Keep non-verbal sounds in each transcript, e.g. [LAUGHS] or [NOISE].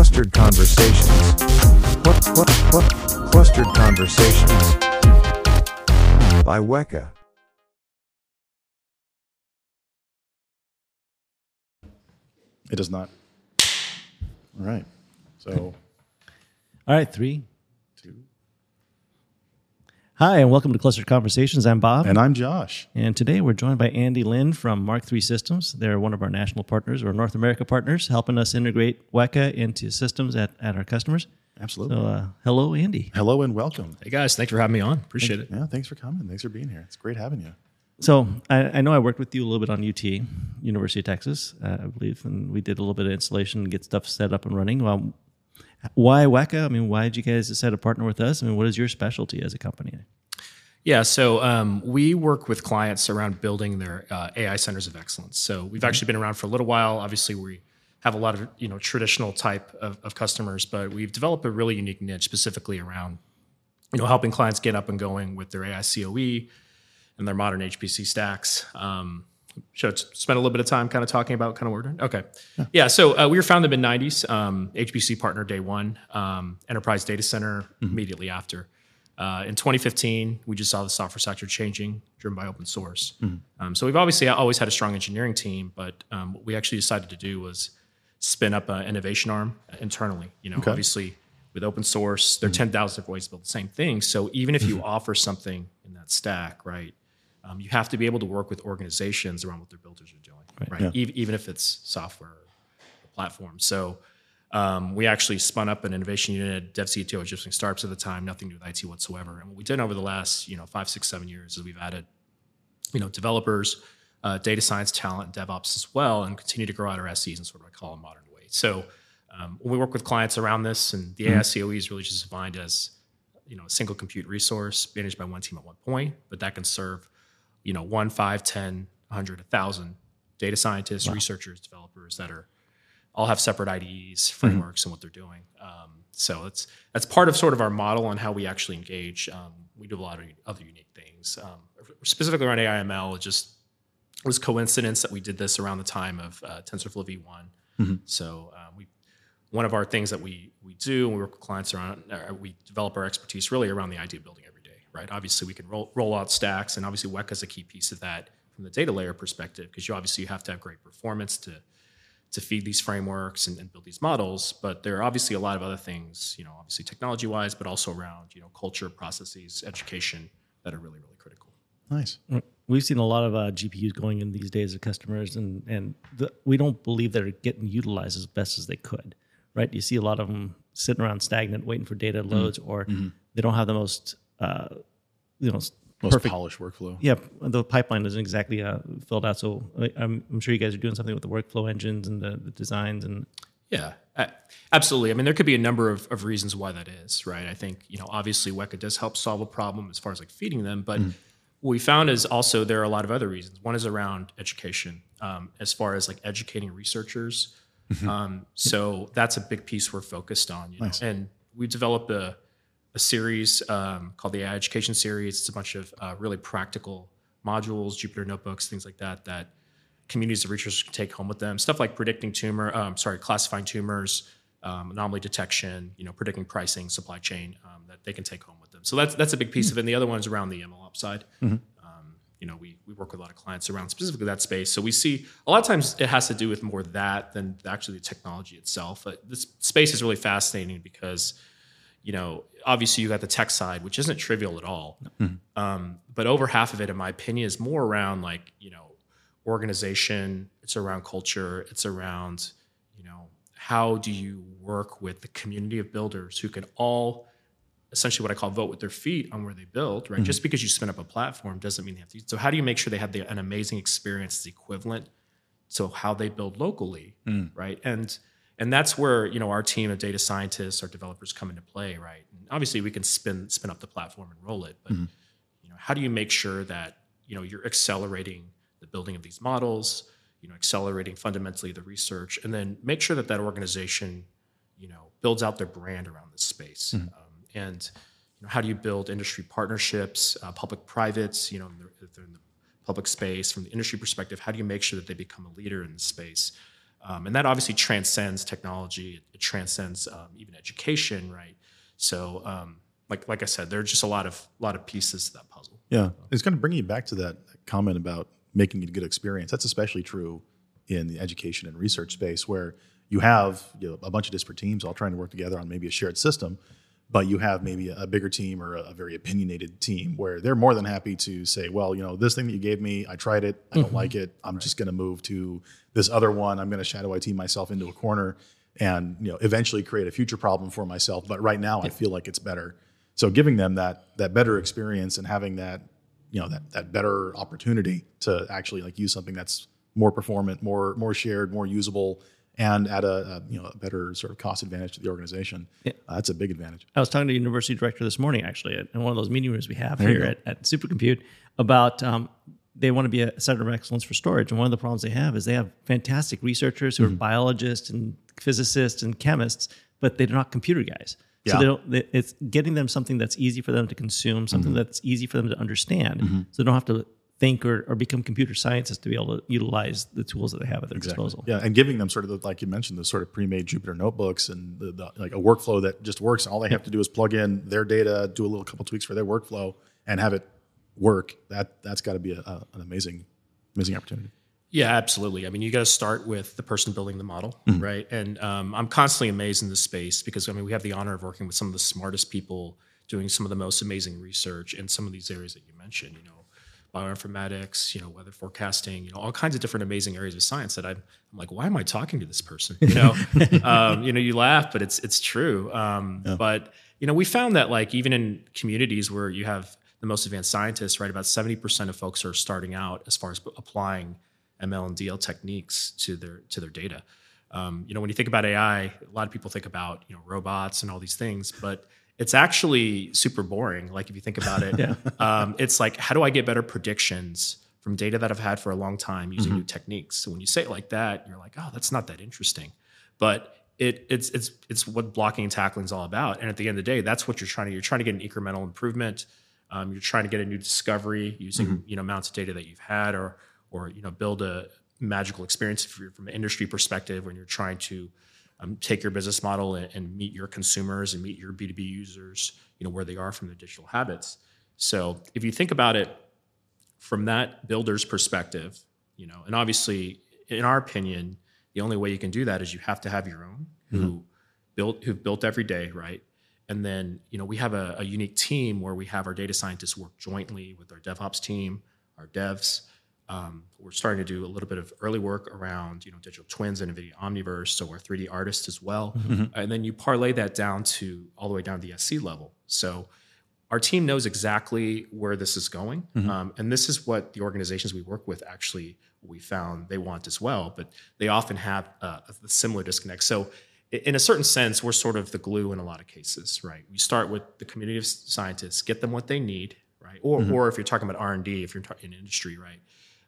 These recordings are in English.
Clustered Conversations. What, what, what? Clustered Conversations. By Weka. It does not. All right. So, All right, three. Two. Hi, and welcome to Clustered Conversations. I'm Bob. And I'm Josh. And today we're joined by Andy Lynn from Mark III Systems. They're one of our national partners or North America partners, helping us integrate Weka into systems at, at our customers. Absolutely. So, uh, hello, Andy. Hello and welcome. Hey guys, thanks for having me on. Appreciate it. Yeah, thanks for coming. Thanks for being here. It's great having you. So, I, I know I worked with you a little bit on UT, University of Texas, uh, I believe, and we did a little bit of installation and get stuff set up and running. Well, why Weka? I mean, why did you guys decide to partner with us? I mean, what is your specialty as a company? Yeah, so um, we work with clients around building their uh, AI centers of excellence. So we've actually been around for a little while. Obviously, we have a lot of you know traditional type of, of customers, but we've developed a really unique niche specifically around you know helping clients get up and going with their AI COE and their modern HPC stacks. Um, should spend a little bit of time kind of talking about kind of what we're doing? Okay. Yeah. so uh, we were founded in the mid 90s, um, HPC partner day one, um, enterprise data center immediately after. Uh, in 2015, we just saw the software sector changing, driven by open source. Um, so we've obviously always had a strong engineering team, but um, what we actually decided to do was spin up an innovation arm internally. You know, obviously with open source, there are 10,000 different ways to build the same thing. So even if you offer something in that stack, right, um, you have to be able to work with organizations around what their builders are doing, right? Ev- even if it's software or platform. So um, we actually spun up an innovation unit, Dev CTO, just startups at the time, nothing to do with IT whatsoever. And what we did over the last, you know, five, six, seven years is we've added, you know, developers, uh, data science talent, DevOps as well, and continue to grow out our SEs in sort of what I call a modern way. So um, when we work with clients around this, and the AI COE is really just defined as, you know, a single compute resource managed by one team at one point, but that can serve, you know, one, five, 10, 100, 1,000 data scientists, researchers, developers that are all have separate IDEs, frameworks, and what they're doing. Um, so that's that's part of sort of our model on how we actually engage. Um, we do a lot of other unique things, um, specifically around AIML. It just was coincidence that we did this around the time of uh, TensorFlow V1. So uh, we one of our things that we we do and we work with clients around uh, we develop our expertise really around the idea building right obviously we can roll, roll out stacks and obviously Weka is a key piece of that from the data layer perspective because you obviously you have to have great performance to to feed these frameworks and, and build these models but there are obviously a lot of other things you know obviously technology wise but also around you know culture processes education that are really really critical Nice. Mm, we've seen a lot of uh, GPUs going in these days of customers, and and the, we don't believe they're getting utilized as best as they could. Right? You see a lot of them sitting around stagnant, waiting for data loads, mm-hmm. or mm-hmm. they don't have the most, uh, you know, Most perfect. polished workflow. Yeah, the pipeline isn't exactly uh, filled out. So I- I'm, I'm sure you guys are doing something with the workflow engines and the, the designs and Yeah, absolutely. I mean, there could be a number of, of reasons why that is, right? I think, you know, obviously Weka does help solve a problem as far as like feeding them, but what we found is also there are a lot of other reasons. One is around education, um, as far as like educating researchers. Um, so that's a big piece we're focused on, you know? and we developed a, a series um, called the AI Education Series. It's a bunch of uh, really practical modules, Jupyter notebooks, things like that, that communities of researchers can take home with them. Stuff like predicting tumor, um, sorry, classifying tumors, um, anomaly detection, you know, predicting pricing, supply chain um, that they can take home with them. So that's that's a big piece of it. And the other one's around the MLOps side. Um, you know, we we work with a lot of clients around specifically that space. So we see a lot of times it has to do with more that than actually the technology itself. But this space is really fascinating because you know, obviously you got the tech side, which isn't trivial at all. Um, but over half of it, in my opinion, is more around like, you know, organization, it's around culture, it's around, you know, how do you work with the community of builders who can all essentially what I call vote with their feet on where they build, right? Just because you spin up a platform doesn't mean they have to. So how do you make sure they have the, an amazing experience that's equivalent to how they build locally, right? And and that's where you know our team of data scientists, our developers come into play, right? And obviously, we can spin spin up the platform and roll it, but you know, how do you make sure that you know you're accelerating the building of these models, you know, accelerating fundamentally the research, and then make sure that that organization, you know, builds out their brand around this space. Um, and you know, how do you build industry partnerships, uh, public privates? You know, if they're in the public space from the industry perspective, how do you make sure that they become a leader in the space? Um, and that obviously transcends technology. It, transcends um, even education, right? So, um, like like I said, there are just a lot of lot of pieces to that puzzle. Yeah, it's kind of bringing you back to that comment about making it a good experience. That's especially true in the education and research space, where you have you know, a bunch of disparate teams all trying to work together on maybe a shared system, but you have maybe a bigger team or a, very opinionated team where they're more than happy to say, well, you know, this thing that you gave me, I tried it, I don't mm-hmm. like it. I'm just going to move to this other one. I'm going to shadow IT myself into a corner and you know eventually create a future problem for myself. But right now, I feel like it's better. So giving them that that better experience and having that you know that that better opportunity to actually like use something that's more performant, more more shared, more usable, and at a, a you know a better sort of cost advantage to the organization. Yeah. Uh, that's a big advantage. I was talking to a university director this morning, actually, at in one of those meeting rooms we have you here at, at Supercompute, about um, they want to be a center of excellence for storage. And one of the problems they have is they have fantastic researchers who are biologists and physicists and chemists, but they're not computer guys. So Yeah. they don't. They, it's getting them something that's easy for them to consume, something that's easy for them to understand, so they don't have to think or, or become computer scientists to be able to utilize the tools that they have at their disposal. Yeah, and giving them sort of the, like you mentioned, the sort of pre-made Jupyter notebooks and the, the, like a workflow that just works. All they have to do is plug in their data, do a little couple tweaks for their workflow, and have it work. That that's got to be a, a, an amazing, amazing opportunity. Yeah, absolutely. I mean, you got to start with the person building the model, right? And um, I'm constantly amazed in this space because I mean, we have the honor of working with some of the smartest people doing some of the most amazing research in some of these areas that you mentioned. You know, bioinformatics, you know, weather forecasting, you know, all kinds of different amazing areas of science that I'm, I'm like, why am I talking to this person? You know, [LAUGHS] um, you know, you laugh, but it's it's true. Um, But you know, we found that like even in communities where you have the most advanced scientists, right, about 70% of folks are starting out as far as applying ML and DL techniques to their to their data. Um, you know, when you think about AI, a lot of people think about you know robots and all these things, but it's actually super boring. Like if you think about it, [LAUGHS] um, it's like how do I get better predictions from data that I've had for a long time using new techniques? So when you say it like that, you're like, oh, that's not that interesting, but it, it's it's it's what blocking and tackling is all about. And at the end of the day, that's what you're trying to you're trying to get an incremental improvement. Um, you're trying to get a new discovery using you know amounts of data that you've had, or or you know build a magical experience if you're from an industry perspective when you're trying to um, take your business model and, and meet your consumers and meet your B2B users, you know where they are from their digital habits. So if you think about it from that builder's perspective, you know, and obviously, in our opinion, the only way you can do that is you have to have your own who built who've built every day, right? And then, you know, we have a, a unique team where we have our data scientists work jointly with our DevOps team, our devs. Um, we're starting to do a little bit of early work around, you know, digital twins and NVIDIA Omniverse, so we're 3D artists as well. And then you parlay that down to all the way down to the SC level. So our team knows exactly where this is going, um, and this is what the organizations we work with actually we found they want as well. But they often have uh, a similar disconnect. So, in a certain sense, we're sort of the glue in a lot of cases, right? We start with the community of scientists, get them what they need, right? Or, or if you're talking about R and D, if you're talking in industry, right?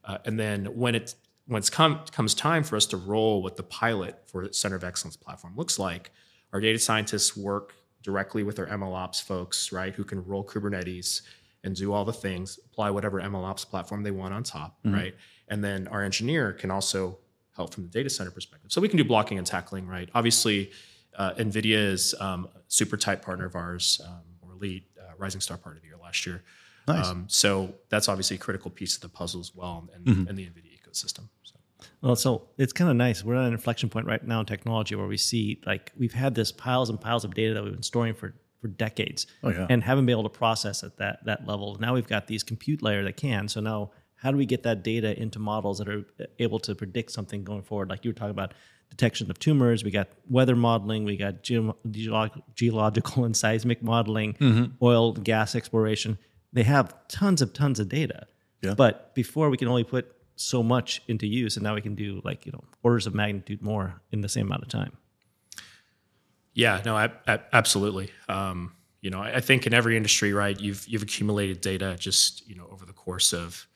Uh, and then when it when it's come comes time for us to roll what the pilot for the Center of Excellence platform looks like, our data scientists work directly with our MLOps folks, right, who can roll Kubernetes and do all the things, apply whatever MLOps platform they want on top, right? And then our engineer can also help from the data center perspective. So we can do blocking and tackling, right? Obviously, uh, NVIDIA is um, a super tight partner of ours, um, or lead uh, Rising Star Partner of the Year last year. Nice. Um, so that's obviously a critical piece of the puzzle as well, and, and mm-hmm. the NVIDIA ecosystem. So. Well, so it's kind of nice. We're at an inflection point right now in technology where we see like we've had this piles and piles of data that we've been storing for for decades, Oh, yeah. and haven't been able to process at that that level. Now we've got these compute layer that can. So now, how do we get that data into models that are uh, able to predict something going forward? Like you were talking about detection of tumors. We got weather modeling. We got geo- geolog- geological and seismic modeling, mm-hmm. oil and gas exploration. They have tons of tons of data. Yeah. But before we can only put so much into use, and now we can do like you know orders of magnitude more in the same amount of time. Yeah, no, ab- ab- absolutely. Um, you know, I I think in every industry, right, you've you've accumulated data just you know over the course of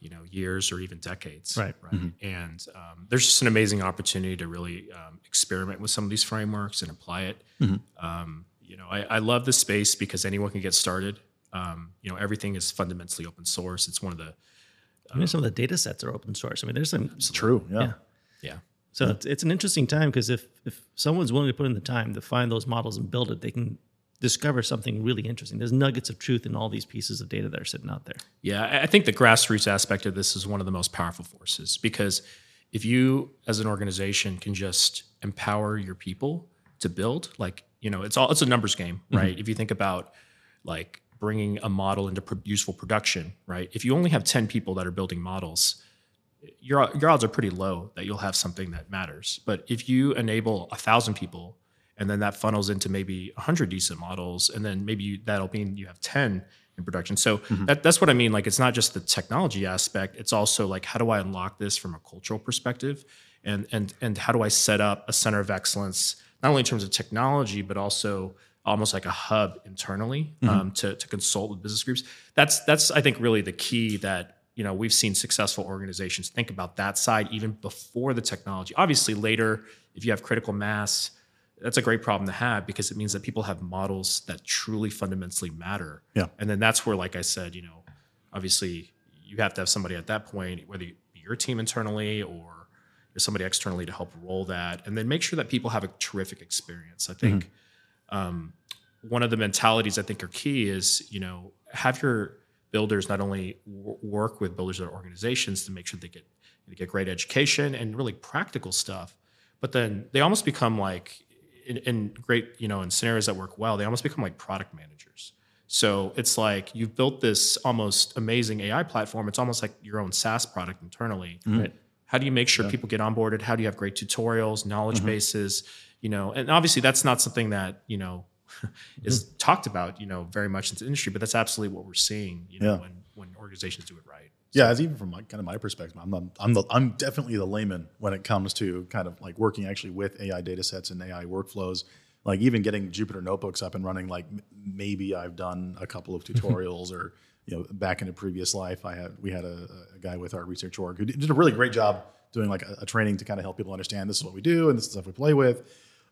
you know years or even decades, Right. Right, and um, there's just an amazing opportunity to really um, experiment with some of these frameworks and apply it. Um, you know, I, I love this space because anyone can get started. Um, you know, everything is fundamentally open source. It's one of the I mean, some of the data sets are open source. I mean, there's some It's True. Yeah. Yeah. yeah. So it's, it's an interesting time because if if someone's willing to put in the time to find those models and build it, they can discover something really interesting. There's nuggets of truth in all these pieces of data that are sitting out there. Yeah, I- I think the grassroots aspect of this is one of the most powerful forces because if you, as an organization, can just empower your people to build, like you know, it's all it's a numbers game, right? If you think about like bringing a model into useful production, right? If you only have ten people that are building models, your your odds are pretty low that you'll have something that matters. But if you enable a thousand people, and then that funnels into maybe hundred decent models, and then maybe you, that'll mean you have ten in production. So mm-hmm. that, that's what I mean. Like it's not just the technology aspect; it's also like how do I unlock this from a cultural perspective, and and and how do I set up a center of excellence not only in terms of technology but also almost like a hub internally um, to, to consult with business groups. That's that's I think really the key that you know we've seen successful organizations think about that side even before the technology. Obviously, later if you have critical mass, that's a great problem to have because it means that people have models that truly fundamentally matter. Yeah. and then that's where, like I said, you know, obviously you have to have somebody at that point, whether it be your team internally or somebody externally to help roll that, and then make sure that people have a terrific experience. I think um, one of the mentalities I think are key is you know have your builders not only w- work with builders or organizations to make sure they get they get great education and really practical stuff, but then they almost become like in, in great you know in scenarios that work well, they almost become like product managers. So it's like you've built this almost amazing AI platform. It's almost like your own SaaS product internally. Right. How do you make sure people get onboarded? How do you have great tutorials, knowledge bases? You know, and obviously that's not something that you know [LAUGHS] is mm-hmm. talked about. You know, very much in the industry, but that's absolutely what we're seeing. You know, Yeah. when when organizations do it right. Yeah, as even from my, kind of my perspective, I'm the, I'm the, I'm definitely the layman when it comes to kind of like working actually with AI data sets and AI workflows. Like even getting Jupyter notebooks up and running. Like m- maybe I've done a couple of [LAUGHS] tutorials, or you know, back in a previous life, I had we had a, a guy with our research org who did did a really great job doing like a, a training to kind of help people understand this is what we do and this is stuff we play with,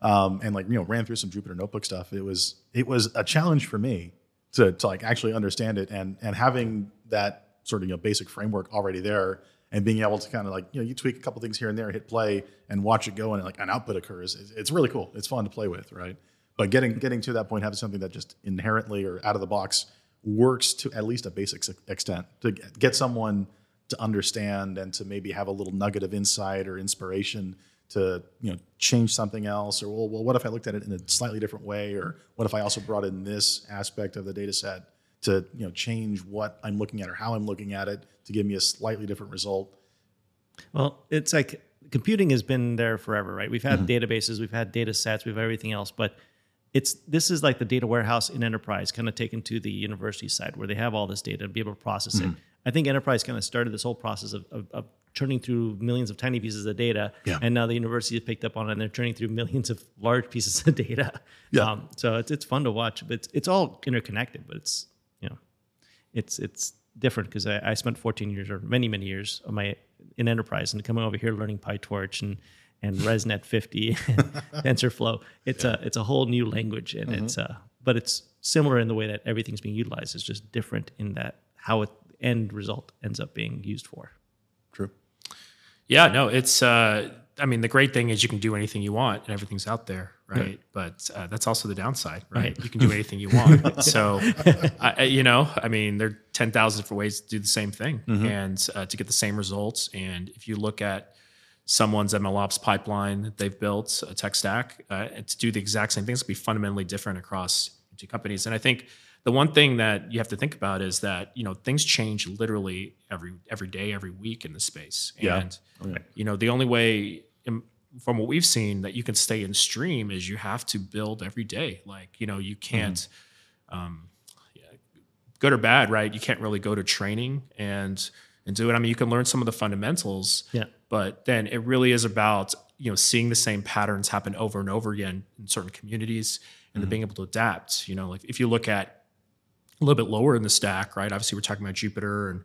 um, and like you know ran through some Jupyter notebook stuff. It was it was a challenge for me to, to like actually understand it and and having that sort of you know basic framework already there and being able to kind of like you know you tweak a couple things here and there hit play and watch it go and like an output occurs it's, really cool it's fun to play with right but getting getting to that point having something that just inherently or out of the box works to at least a basic extent to get someone to understand and to maybe have a little nugget of insight or inspiration to you know change something else or well, well what if i looked at it in a slightly different way or what if i also brought in this aspect of the data set to you know change what i'm looking at or how i'm looking at it to give me a slightly different result Well, it's like computing has been there forever, right? We've Mm-hmm. had databases, we've had data sets, we've had everything else, but it's this is like the data warehouse in enterprise, kind of taken to the university side where they have all this data and be able to process Mm-hmm. it. I think enterprise kind of started this whole process of, of, of churning through millions of tiny pieces of data, Yeah. and now the university has picked up on it and they're churning through millions of large pieces of data. Yeah. Um, so it's it's fun to watch, but it's it's all interconnected, but it's you know it's it's different because I, I spent 14 years or many many years of my in enterprise and coming over here learning PyTorch and and [LAUGHS] ResNet 50 and [LAUGHS] TensorFlow. It's a it's a whole new language and it's uh but it's similar in the way that everything's being utilized. It's just different in that how it end result ends up being used for. Yeah, no, it's. Uh, I mean, the great thing is you can do anything you want and everything's out there, right? But uh, that's also the downside, right? You can do anything you want. [LAUGHS] so, I, you know, I mean, there are ten thousand different ways to do the same thing and uh, to get the same results. And if you look at someone's MLOps pipeline that they've built, a tech stack, uh, to do the exact same things, to be fundamentally different across two companies. And I think the one thing that you have to think about is that you know things change literally every every day, every week in the space. Yeah. And Oh, yeah. you know the only way in, from what we've seen that you can stay in stream is you have to build every day. Like you know you can't. Mm-hmm. Um, yeah, good or bad, right? You can't really go to training and and do it. I mean, you can learn some of the fundamentals, Yeah. but then it really is about you know seeing the same patterns happen over and over again in certain communities and then being able to adapt you know like if you look at a little bit lower in the stack right? Obviously we're talking about jupyter and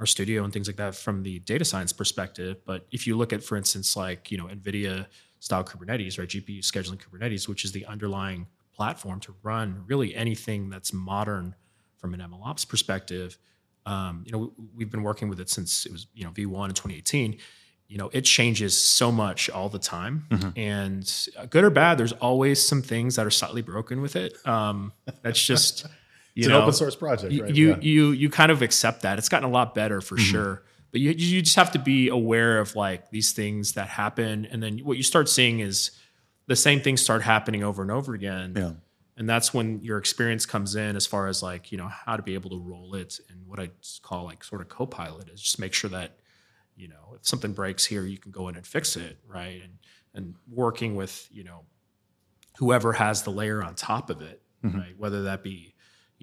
RStudio and things like that from the data science perspective. But if you look at for instance like you know nvidia style kubernetes right gpu scheduling kubernetes which is the underlying platform to run really anything that's modern from an mlops perspective um, you know we, we've been working with it since it was you know v1 in 2018 you know, it changes so much all the time, and uh, good or bad, there's always some things that are slightly broken with it. Um, that's just It's know, an open source project, you, right? you Yeah. you you kind of accept that. It's gotten a lot better for mm-hmm. sure. But you you just have to be aware of like these things that happen, and then what you start seeing is the same things start happening over and over again. Yeah. And that's when your experience comes in as far as like, you know, how to be able to roll it and what I call like sort of co-pilot is just make sure that, you know, if something breaks here, you can go in and fix it. Right. And and working with, you know, whoever has the layer on top of it, mm-hmm. right? Whether that be,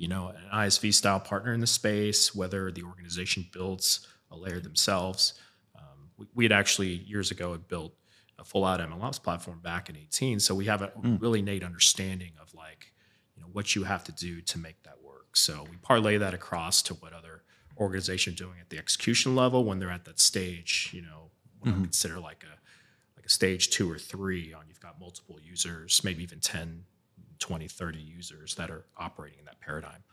you know, an ISV style partner in the space, whether the organization builds a layer themselves. Um, we, we had actually years ago had built a full out MLOps platform back in 18. So we have a really innate understanding of like, you know, what you have to do to make that work. So we parlay that across to what other organizations are doing at the execution level when they're at that stage, you know, what I consider like a like a stage two or three on you've got multiple users, maybe even 10, 20, 30 users that are operating in that paradigm.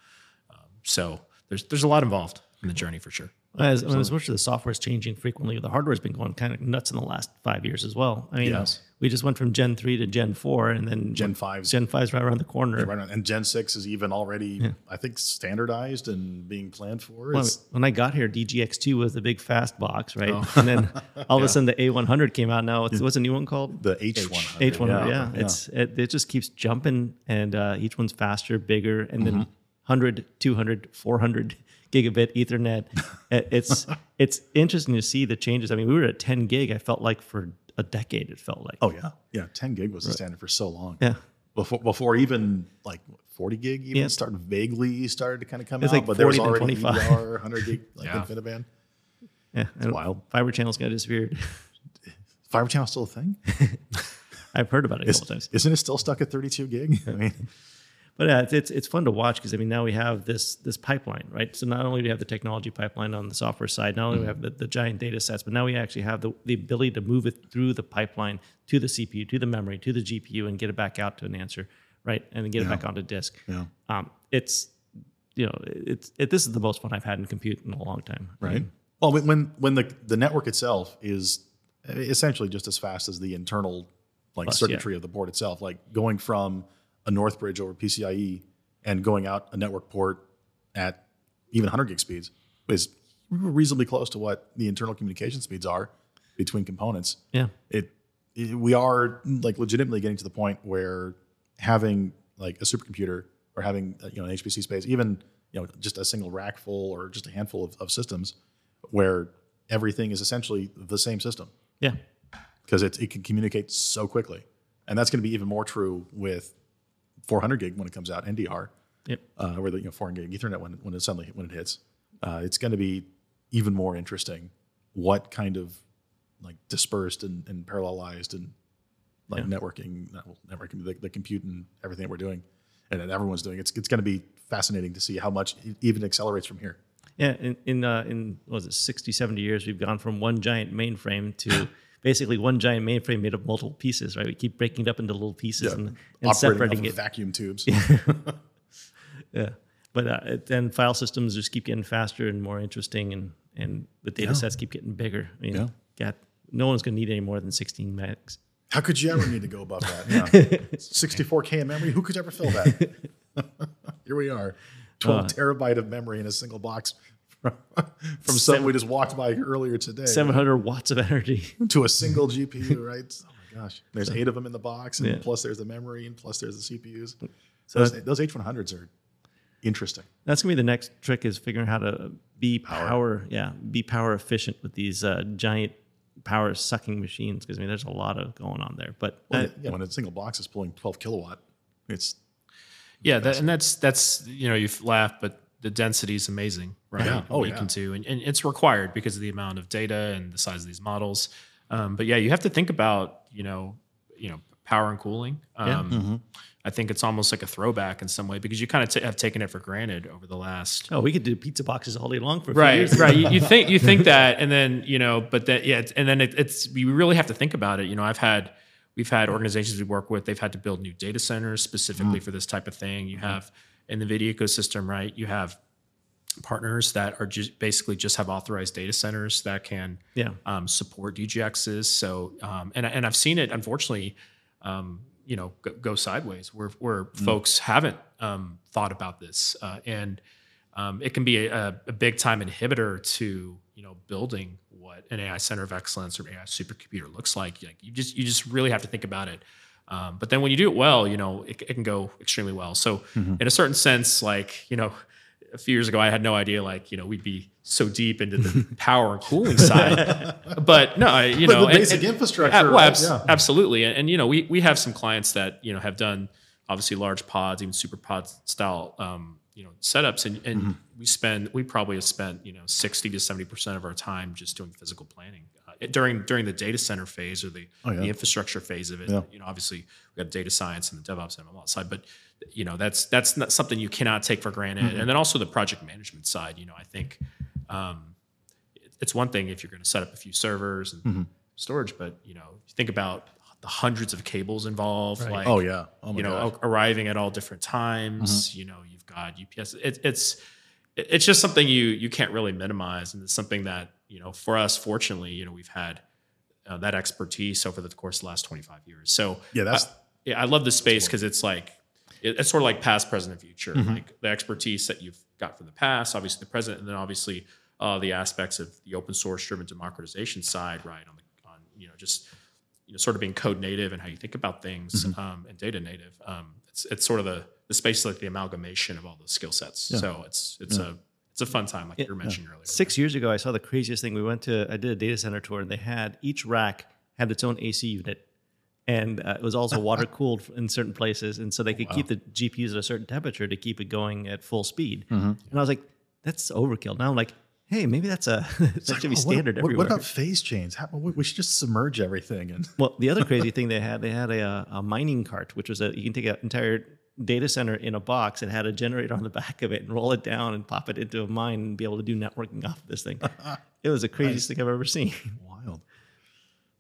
Um, so there's there's a lot involved in the journey for sure. As, as much as the software is changing frequently, the hardware has been going kind of nuts in the last five years as well. I mean, Yes. we just went from Gen three to Gen four, and then Gen five. Gen five's right around the corner. right on. And Gen 6 is even already, I think, standardized and being planned for. Well, when I got here, DGX2 was the big fast box, right? Oh. And then all of a [LAUGHS] sudden the A100 came out. Now it's what's a new one called? the H100. H100. Yeah, it's it, it just keeps jumping, and uh, each one's faster, bigger, and then 100, 200, 400 gigabit Ethernet. [LAUGHS] It's it's interesting to see the changes. I mean, we were at 10 gig. I felt like for a decade. It felt like. Oh, yeah. Yeah. 10 gig was the standard for so long. yeah. Before, before even like 40 gig even Yeah. started vaguely started to kind of come It's out, like but there was already 25. EDR, 100 gig [LAUGHS] like Yeah. InfiniBand. Yeah, and wild. Fiber channels kind of disappeared. [LAUGHS] Fiber channel still a thing? I've heard about it a Is, couple times. isn't it still stuck at 32 gig? I mean, But yeah, it's, it's it's fun to watch because I mean now we have this this pipeline, right? So not only do we have the technology pipeline on the software side, not only do we have the, the giant data sets, but now we actually have the, the ability to move it through the pipeline to the CPU, to the memory, to the GPU, and get it back out to an answer, right? And then get it back onto disk. Yeah. Um, it's you know it's it, this is the most fun I've had in compute in a long time. right? Well, when when, the, the network itself is essentially just as fast as the internal like Plus, circuitry of the board itself, like going from a North Bridge over PCIe and going out a network port at even 100 gig speeds is reasonably close to what the internal communication speeds are between components. Yeah. It, it we are like legitimately getting to the point where having like a supercomputer or having uh, you know an HPC space, even you know just a single rack full or just a handful of, of systems, where everything is essentially the same system Yeah. because it, it can communicate so quickly, and that's going to be even more true with 400 gig when it comes out NDR Yep. uh, or the you know 400 gig Ethernet when when it suddenly when it hits. Uh, it's going to be even more interesting what kind of like dispersed and, and parallelized and like networking, not, well, networking, the, the compute and everything that we're doing and that everyone's doing. It's it's going to be fascinating to see how much it even accelerates from here. Yeah, in in, uh, in what was it 60, 70 years, we've gone from one giant mainframe to [LAUGHS] basically one giant mainframe made of multiple pieces. Right, we keep breaking it up into little pieces and, and Operating separating it. vacuum tubes. Yeah, [LAUGHS] but uh, then file systems just keep getting faster and more interesting, and and the data sets keep getting bigger. I mean, Yeah. God, no one's going to need any more than sixteen megs. How could you ever need to go above that? [LAUGHS] Yeah. 64K in memory. Who could ever fill that? [LAUGHS] Here we are. 12 terabyte of memory in a single box from, [LAUGHS] from something we just walked by earlier today Seven hundred watts of energy. [LAUGHS] to a single GPU, right? Oh my gosh. There's eight of them in the box, and Yeah. plus there's the memory, and plus there's the CPUs. So those, those H100s are interesting. That's gonna be the next trick is figuring how to be power, yeah, be power efficient with these uh, giant power sucking machines. Because I mean, there's a lot of going on there. But Well, uh, yeah, when a single box is pulling 12 kilowatt, it's Yeah, that, and that's that's you know you laugh, but the density is amazing, right? Yeah. Oh, you yeah. can do, and, and it's required because of the amount of data and the size of these models. Um, but yeah, you have to think about you know you know power and cooling. Um, Mm-hmm. I think it's almost like a throwback in some way because you kind of t- have taken it for granted over the last oh, we could do pizza boxes all day long for right years. right you, you [LAUGHS] think you think that and then you know but that yeah and then it, it's you really have to think about it you know i've had we've had organizations we work with they've had to build new data centers specifically for this type of thing you have in the NVIDIA ecosystem right you have partners that are just basically just have authorized data centers that can Yeah. um, support DGXs. So, um, and and I've seen it unfortunately, um, you know, go, go sideways where where folks haven't um, thought about this, uh, and um, it can be a, a big time inhibitor to you know building what an AI center of excellence or AI supercomputer looks like. Like you just you just really have to think about it. Um, but then when you do it well, you know, it, it can go extremely well. So in a certain sense, like you know, a few years ago, I had no idea like you know we'd be so deep into the [LAUGHS] power and cooling side. but no, I, you But know, the basic and- infrastructure, uh, well, right? abs- Yeah. absolutely. And, and, you know, we we have some clients that you know have done obviously large pods, even super pod style, um, you know, setups, and, and Mm-hmm. we spend we probably have spent you know sixty to seventy percent of our time just doing physical planning during during the data center phase or the Oh, yeah. the infrastructure phase of it. Yeah. You know, obviously we got data science and the DevOps and ML side, but you know that's that's not something you cannot take for granted. Mm-hmm. And then also the project management side. You know, I think. Um, it's one thing if you're going to set up a few servers and Mm-hmm. storage, but you know, think about the hundreds of cables involved, like Oh yeah. Oh my you know, gosh. arriving at all different times. Mm-hmm. You know, you've got UPS. It, it's it's just something you you can't really minimize, and it's something that you know, for us, fortunately, you know, we've had uh, that expertise over the course of the last 25 years. So Yeah, that's- I, yeah, I love the space because it's like it, it's sort of like past, present, and future. Mm-hmm. Like the expertise that you've got from the past, obviously the present, and then obviously uh, the aspects of the open source driven democratization side, right? On the on you know just you know sort of being code native and how you think about things Mm-hmm. um, and data native. Um, it's it's sort of the the space like the amalgamation of all those skill sets. So it's it's a it's a fun time like you were mentioning earlier. Six years ago, I saw the craziest thing. We went to, I did a data center tour, and they had each rack had its own AC unit, and uh, it was also [LAUGHS] water cooled in certain places, and so they could keep the GPUs at a certain temperature to keep it going at full speed. And I was like, that's overkill. Now I'm like, hey, maybe that's a [LAUGHS] that should be Oh, standard what, everywhere. What about phase chains? How, we should just submerge everything and Well, the other crazy [LAUGHS] thing they had, they had a, a mining cart, which was a you can take an entire data center in a box and had a generator on the back of it and roll it down and pop it into a mine and be able to do networking off of this thing. [LAUGHS] it was the craziest thing I've ever seen. wild.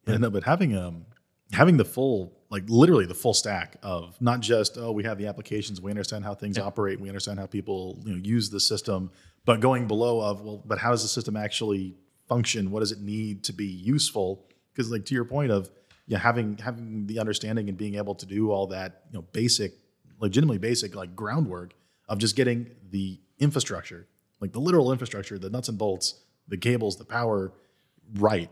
Yeah, no, but having um having the full like literally the full stack of not just oh we have the applications we understand how things operate we understand how people you know use the system but going below of well but how does the system actually function what does it need to be useful because like to your point of yeah having having the understanding and being able to do all that you know basic legitimately basic like groundwork of just getting the infrastructure like the literal infrastructure the nuts and bolts the cables the power right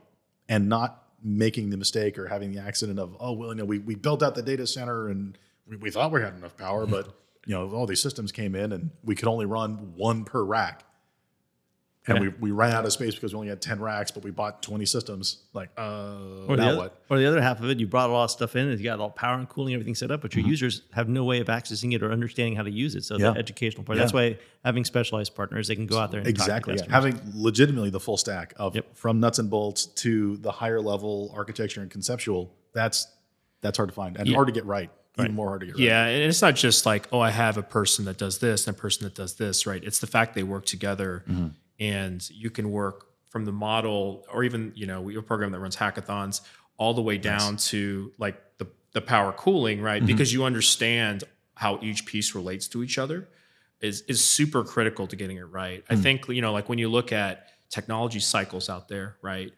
and not making the mistake or having the accident of oh well you know we, we built out the data center and we, we thought we had enough power but you know all these systems came in and we could only run one per rack and we, we ran out of space because we only had 10 racks but we bought 20 systems like uh Or the, now other, what or the other half of it, you brought a lot of stuff in and you got all power and cooling, everything set up, but your users have no way of accessing it or understanding how to use it. So Yeah. the educational part. That's why having specialized partners, they can go out there and exactly talk to customers. having legitimately the full stack of Yep. from nuts and bolts to the higher level architecture and conceptual that's that's hard to find and hard to get right even more hard to get right Yeah, and it's not just like, oh, I have a person that does this and a person that does this, right? It's the fact they work together Mm-hmm. And you can work from the model or even, you know, we have a program that runs hackathons all the way down to like the, the power cooling, right? Mm-hmm. Because you understand how each piece relates to each other is is super critical to getting it right. Mm. I think, you know, like when you look at technology cycles out there, right?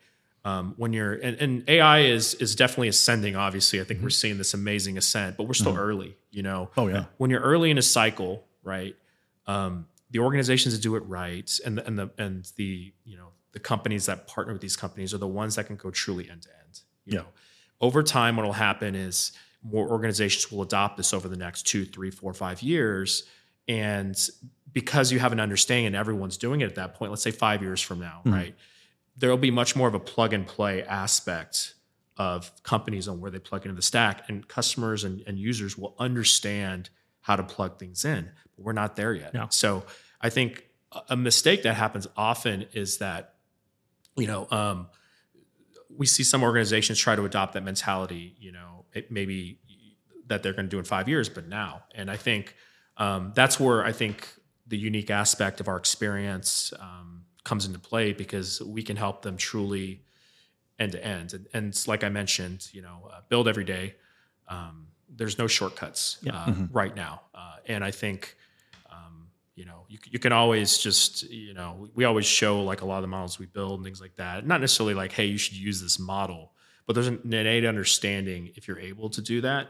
um, when you're and, and AI is is definitely ascending. Obviously, I think we're seeing this amazing ascent, but we're still early. You know, Mm-hmm. Oh, yeah. When you're early in a cycle, right? Um, the organizations that do it right, and the, and the and the you know the companies that partner with these companies are the ones that can go truly end to end. You Yeah. know, over time, what will happen is more organizations will adopt this over the next two, three, four, five years, and because you have an understanding and everyone's doing it at that point, let's say five years from now, mm-hmm. right? There will be much more of a plug and play aspect of companies on where they plug into the stack, and customers and, and users will understand how to plug things in. But we're not there yet. No. So I think a- mistake that happens often is that, you know, um, we see some organizations try to adopt that mentality, you know, it maybe that they're going to do in five years, but now. And I think um, that's where I think the unique aspect of our experience um, comes into play because we can help them truly end to end. And, and like I mentioned, you know, uh, build every day. Um, there's no shortcuts uh, right now, uh, and I think um, you know, you, you can always just, you know, we always show like a lot of the models we build and things like that. Not necessarily like, hey, you should use this model, but there's an innate understanding if you're able to do that,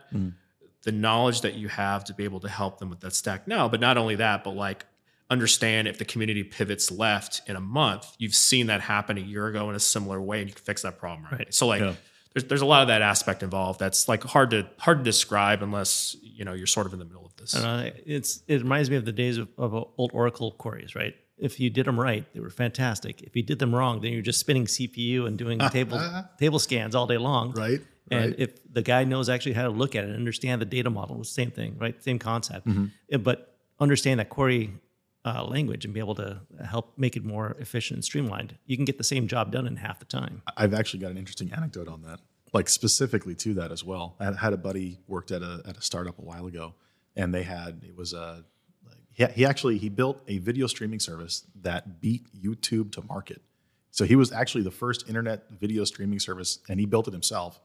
the knowledge that you have to be able to help them with that stack now. But not only that, but like understand if the community pivots left in a month, you've seen that happen a year ago in a similar way and you can fix that problem. Right. Right. So like Yeah. There's there's a lot of that aspect involved that's like hard to hard to describe unless you know you're sort of in the middle of this. Know, it's it reminds me of the days of, of old Oracle queries, right? If you did them right, they were fantastic. If you did them wrong, then you're just spinning CPU and doing [LAUGHS] table table scans all day long. Right. And right. if the guy knows actually how to look at it and understand the data model, it's the same thing, right? Same concept. Mm-hmm. Uh, But understand that query uh, language and be able to help make it more efficient and streamlined. You can get the same job done in half the time. I've actually got an interesting anecdote on that, like specifically to that as well. I had a buddy worked at a at a startup a while ago, and they had it was a he, he actually he built a video streaming service that beat YouTube to market. So he was actually the first internet video streaming service, and he built it himself.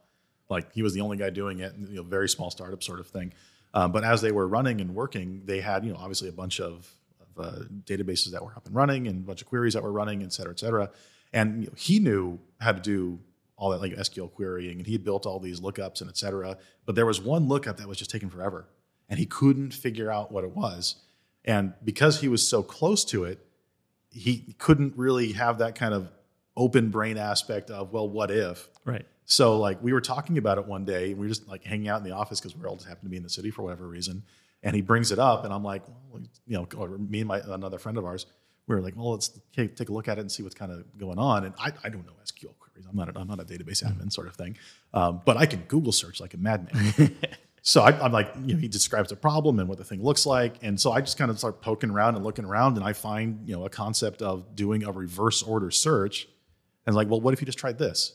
Like he was the only guy doing it, you know, very small startup sort of thing. Um, but as they were running and working, they had you know obviously a bunch of uh, databases that were up and running and a bunch of queries that were running, et cetera, et cetera. And you know, he knew how to do all that like SQL querying, and he had built all these lookups and et cetera. But there was one lookup that was just taking forever, and he couldn't figure out what it was. And because he was so close to it, he couldn't really have that kind of open brain aspect of well, what if? Right. So like we were talking about it one day, and we were just like hanging out in the office because we all just happened to be in the city for whatever reason. And he brings it up, and I'm like, well, you know, me and my another friend of ours, we were like, well, let's take, a look at it and see what's kind of going on. And I, I don't know SQL queries. I'm not a, I'm not a database admin sort of thing, um, but I can Google search like a madman. [LAUGHS] so I, I'm like, you know, he describes a problem and what the thing looks like, and so I just kind of start poking around and looking around, and I find you know a concept of doing a reverse order search, and like, well, what if you just tried this?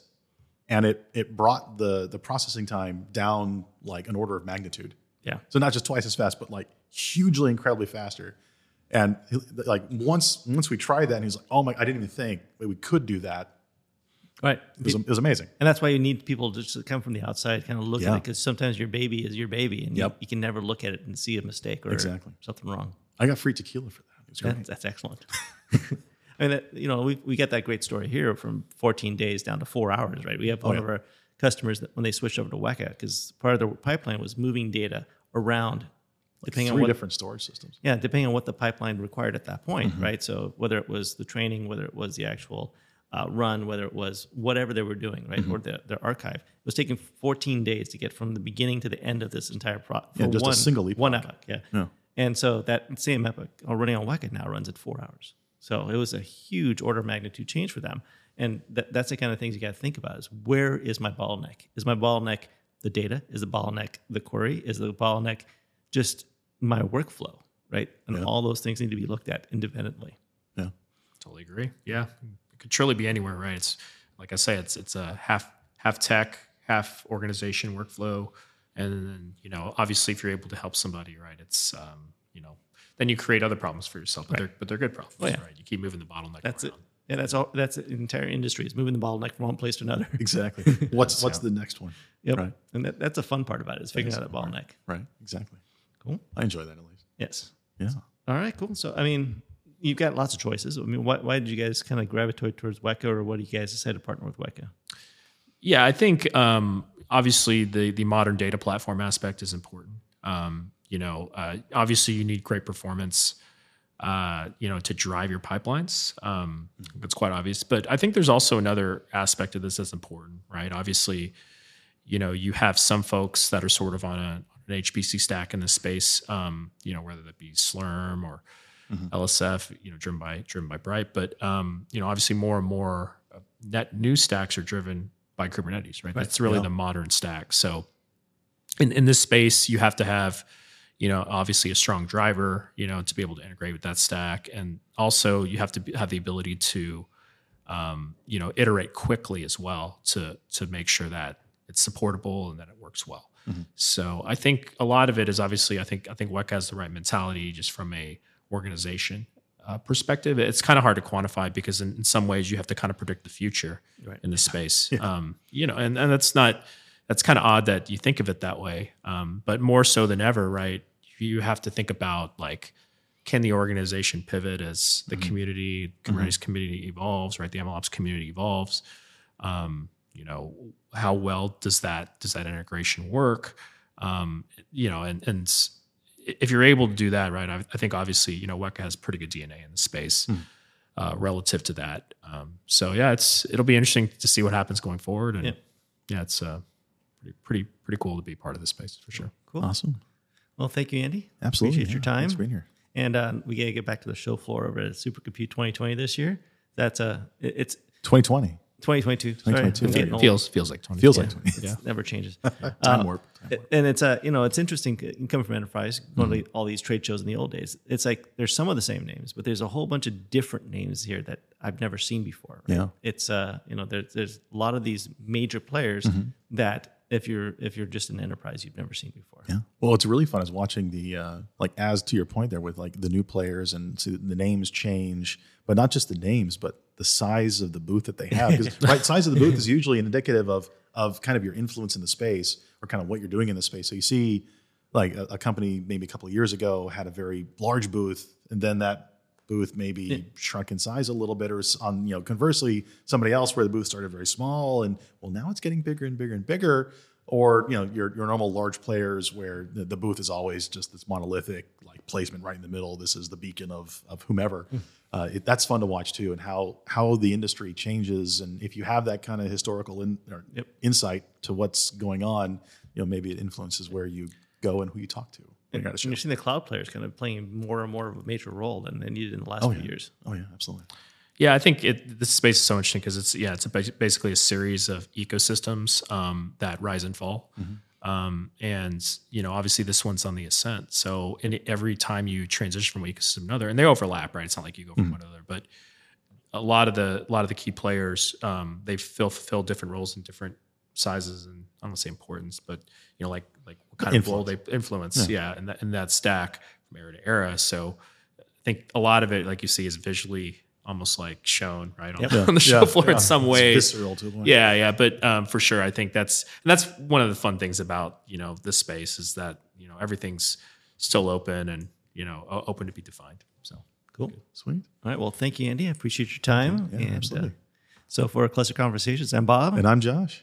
and it it brought the the processing time down like an order of magnitude. Yeah. So not just twice as fast, but like hugely, incredibly faster. And like once once we tried that, and he's like, "Oh my! I didn't even think we could do that." Right. It was, it was amazing. And that's why you need people to just come from the outside, kind of look at it, because sometimes your baby is your baby, and you- Yep. you, can never look at it and see a mistake or Exactly. something wrong. I got free tequila for that. It was great. That, that's excellent. [LAUGHS] I mean, that, you know, we, we get that great story here from 14 days down to four hours, right? We have oh, one Oh, yeah. of our customers that when they switched over to Weka, because part of the pipeline was moving data around, depending on Three what different storage systems. yeah, depending on what the pipeline required at that point, Mm-hmm. right? So whether it was the training, whether it was the actual uh, run, whether it was whatever they were doing, right, Mm-hmm. or the, their archive, it was taking 14 days to get from the beginning to the end of this entire process. Yeah, just a single epoch. one epoch. yeah. Yeah. And so that same epoch running on Weka now runs at four hours. So it was a huge order of magnitude change for them. And that, that's the kind of things you got to think about: is where is my bottleneck? Is my bottleneck the data? Is the bottleneck the query? Is the bottleneck just my workflow? Right, and all those things need to be looked at independently. Yeah. Totally agree. Yeah, it could truly be anywhere, right? It's like I say, it's it's a half half tech, half organization workflow, and then you know, obviously, if you're able to help somebody, right, it's um, you know, then you create other problems for yourself, but they're but they're good problems, yeah. right? You keep moving the bottleneck. That's it. Around. Yeah, that's all. That's the entire industry is moving the bottleneck from one place to another. [LAUGHS] Exactly. What's what's the next one? Yep. Right. And that, that's a fun part about it is figuring out that bottleneck. Right. Exactly. Cool. I enjoy that at least. Yes. Yeah. All right, cool. So, I mean, you've got lots of choices. I mean, why, why did you guys kind of gravitate towards Weka, or what did you guys decide to partner with Weka? Yeah, I think um, obviously the the modern data platform aspect is important. Um, you know, uh, obviously you need great performance. Uh, you know, to drive your pipelines. Um, It's quite obvious, but I think there's also another aspect of this that's important, right? Obviously, you know, you have some folks that are sort of on a, an HPC stack in this space. Um, you know, whether that be Slurm or LSF, you know, driven by driven by Bright, but um, you know, obviously more and more uh, net new stacks are driven by Kubernetes, right? That's really Yeah. the modern stack. So in, in this space, you have to have, you know, obviously a strong driver, you know, to be able to integrate with that stack. And also you have to be, have the ability to, um, you know, iterate quickly as well to, to make sure that it's supportable and that it works well. So I think a lot of it is obviously, I think, I think Weka has the right mentality just from a organization uh, perspective. It's kind of hard to quantify because in, in some ways you have to kind of predict the future Right. in this [LAUGHS] space. Um, you know, and, and that's not, that's kind of odd that you think of it that way. Um, but more so than ever, right? You have to think about like can the organization pivot as the community Kubernetes community evolves, right? The MLOps community evolves. Um, you know, how well does that does that integration work? Um, you know, and and if you're able to do that, right? I, I think obviously, you know, Weka has pretty good DNA in the space uh, relative to that. Um, so yeah, it's it'll be interesting to see what happens going forward, and Yeah. yeah, it's uh, pretty pretty pretty cool to be part of this space for sure. Cool. Awesome. Well, thank you, Andy. Absolutely. Appreciate your time. Thanks for being here. And uh, we gotta get back to the show floor over at Supercompute 2020 this year. That's uh, it's 2020 2022. 2022, Sorry, I'm there getting you old. Feels feels like twenty. feels Yeah. like 20. yeah. never changes. [LAUGHS] Time Uh, warp. Time warp. and it's uh, you know, it's interesting coming from enterprise, going Mm-hmm. to all these trade shows in the old days. It's like there's some of the same names, but there's a whole bunch of different names here that I've never seen before. right? Yeah. it's uh, you know, there's there's a lot of these major players Mm-hmm. that if you're if you're just an enterprise, you've never seen before. Yeah. Well, it's really fun is watching the uh, like as to your point there with like the new players and see the names change, but not just the names, but the size of the booth that they have. 'Cause, [LAUGHS] right, size of the booth is usually indicative of of kind of your influence in the space or kind of what you're doing in the space. So you see, like a, a company maybe a couple of years ago had a very large booth, and then that booth maybe shrunk in size a little bit, or on you know conversely somebody else where the booth started very small, and well now it's getting bigger and bigger and bigger. Or you know your, your normal large players where the, the booth is always just this monolithic like placement right in the middle. This is the beacon of, of whomever. Uh, it, that's fun to watch too and how how the industry changes. And if you have that kind of historical in, or insight to what's going on you know maybe it influences where you go and who you talk to when you're at And you're seeing the cloud players kind of playing more and more of a major role than they needed in the last few years. oh yeah absolutely Yeah, I think it, this space is so interesting because it's yeah, it's a, basically a series of ecosystems um, that rise and fall, um, and you know obviously this one's on the ascent. So in every time you transition from one ecosystem to another, and they overlap, right? It's not like you go from one to another, but a lot of the a lot of the key players um, they fill fulfill different roles in different sizes and I don't want to say importance, but you know like like what kind of role they influence, yeah, in that in that stack from era to era. So I think a lot of it, like you see, is visually almost like shown right on, [LAUGHS] on the show Yeah, floor yeah. in some It's way. visceral to a point. Yeah, yeah, but um, for sure, I think that's and that's one of the fun things about you know this space is that you know everything's still open and you know open to be defined. So Cool. sweet All right. Well, thank you, Andy. I appreciate your time. Yeah, and, absolutely. Uh, so for a Cluster Conversations, I'm Bob. and i'm josh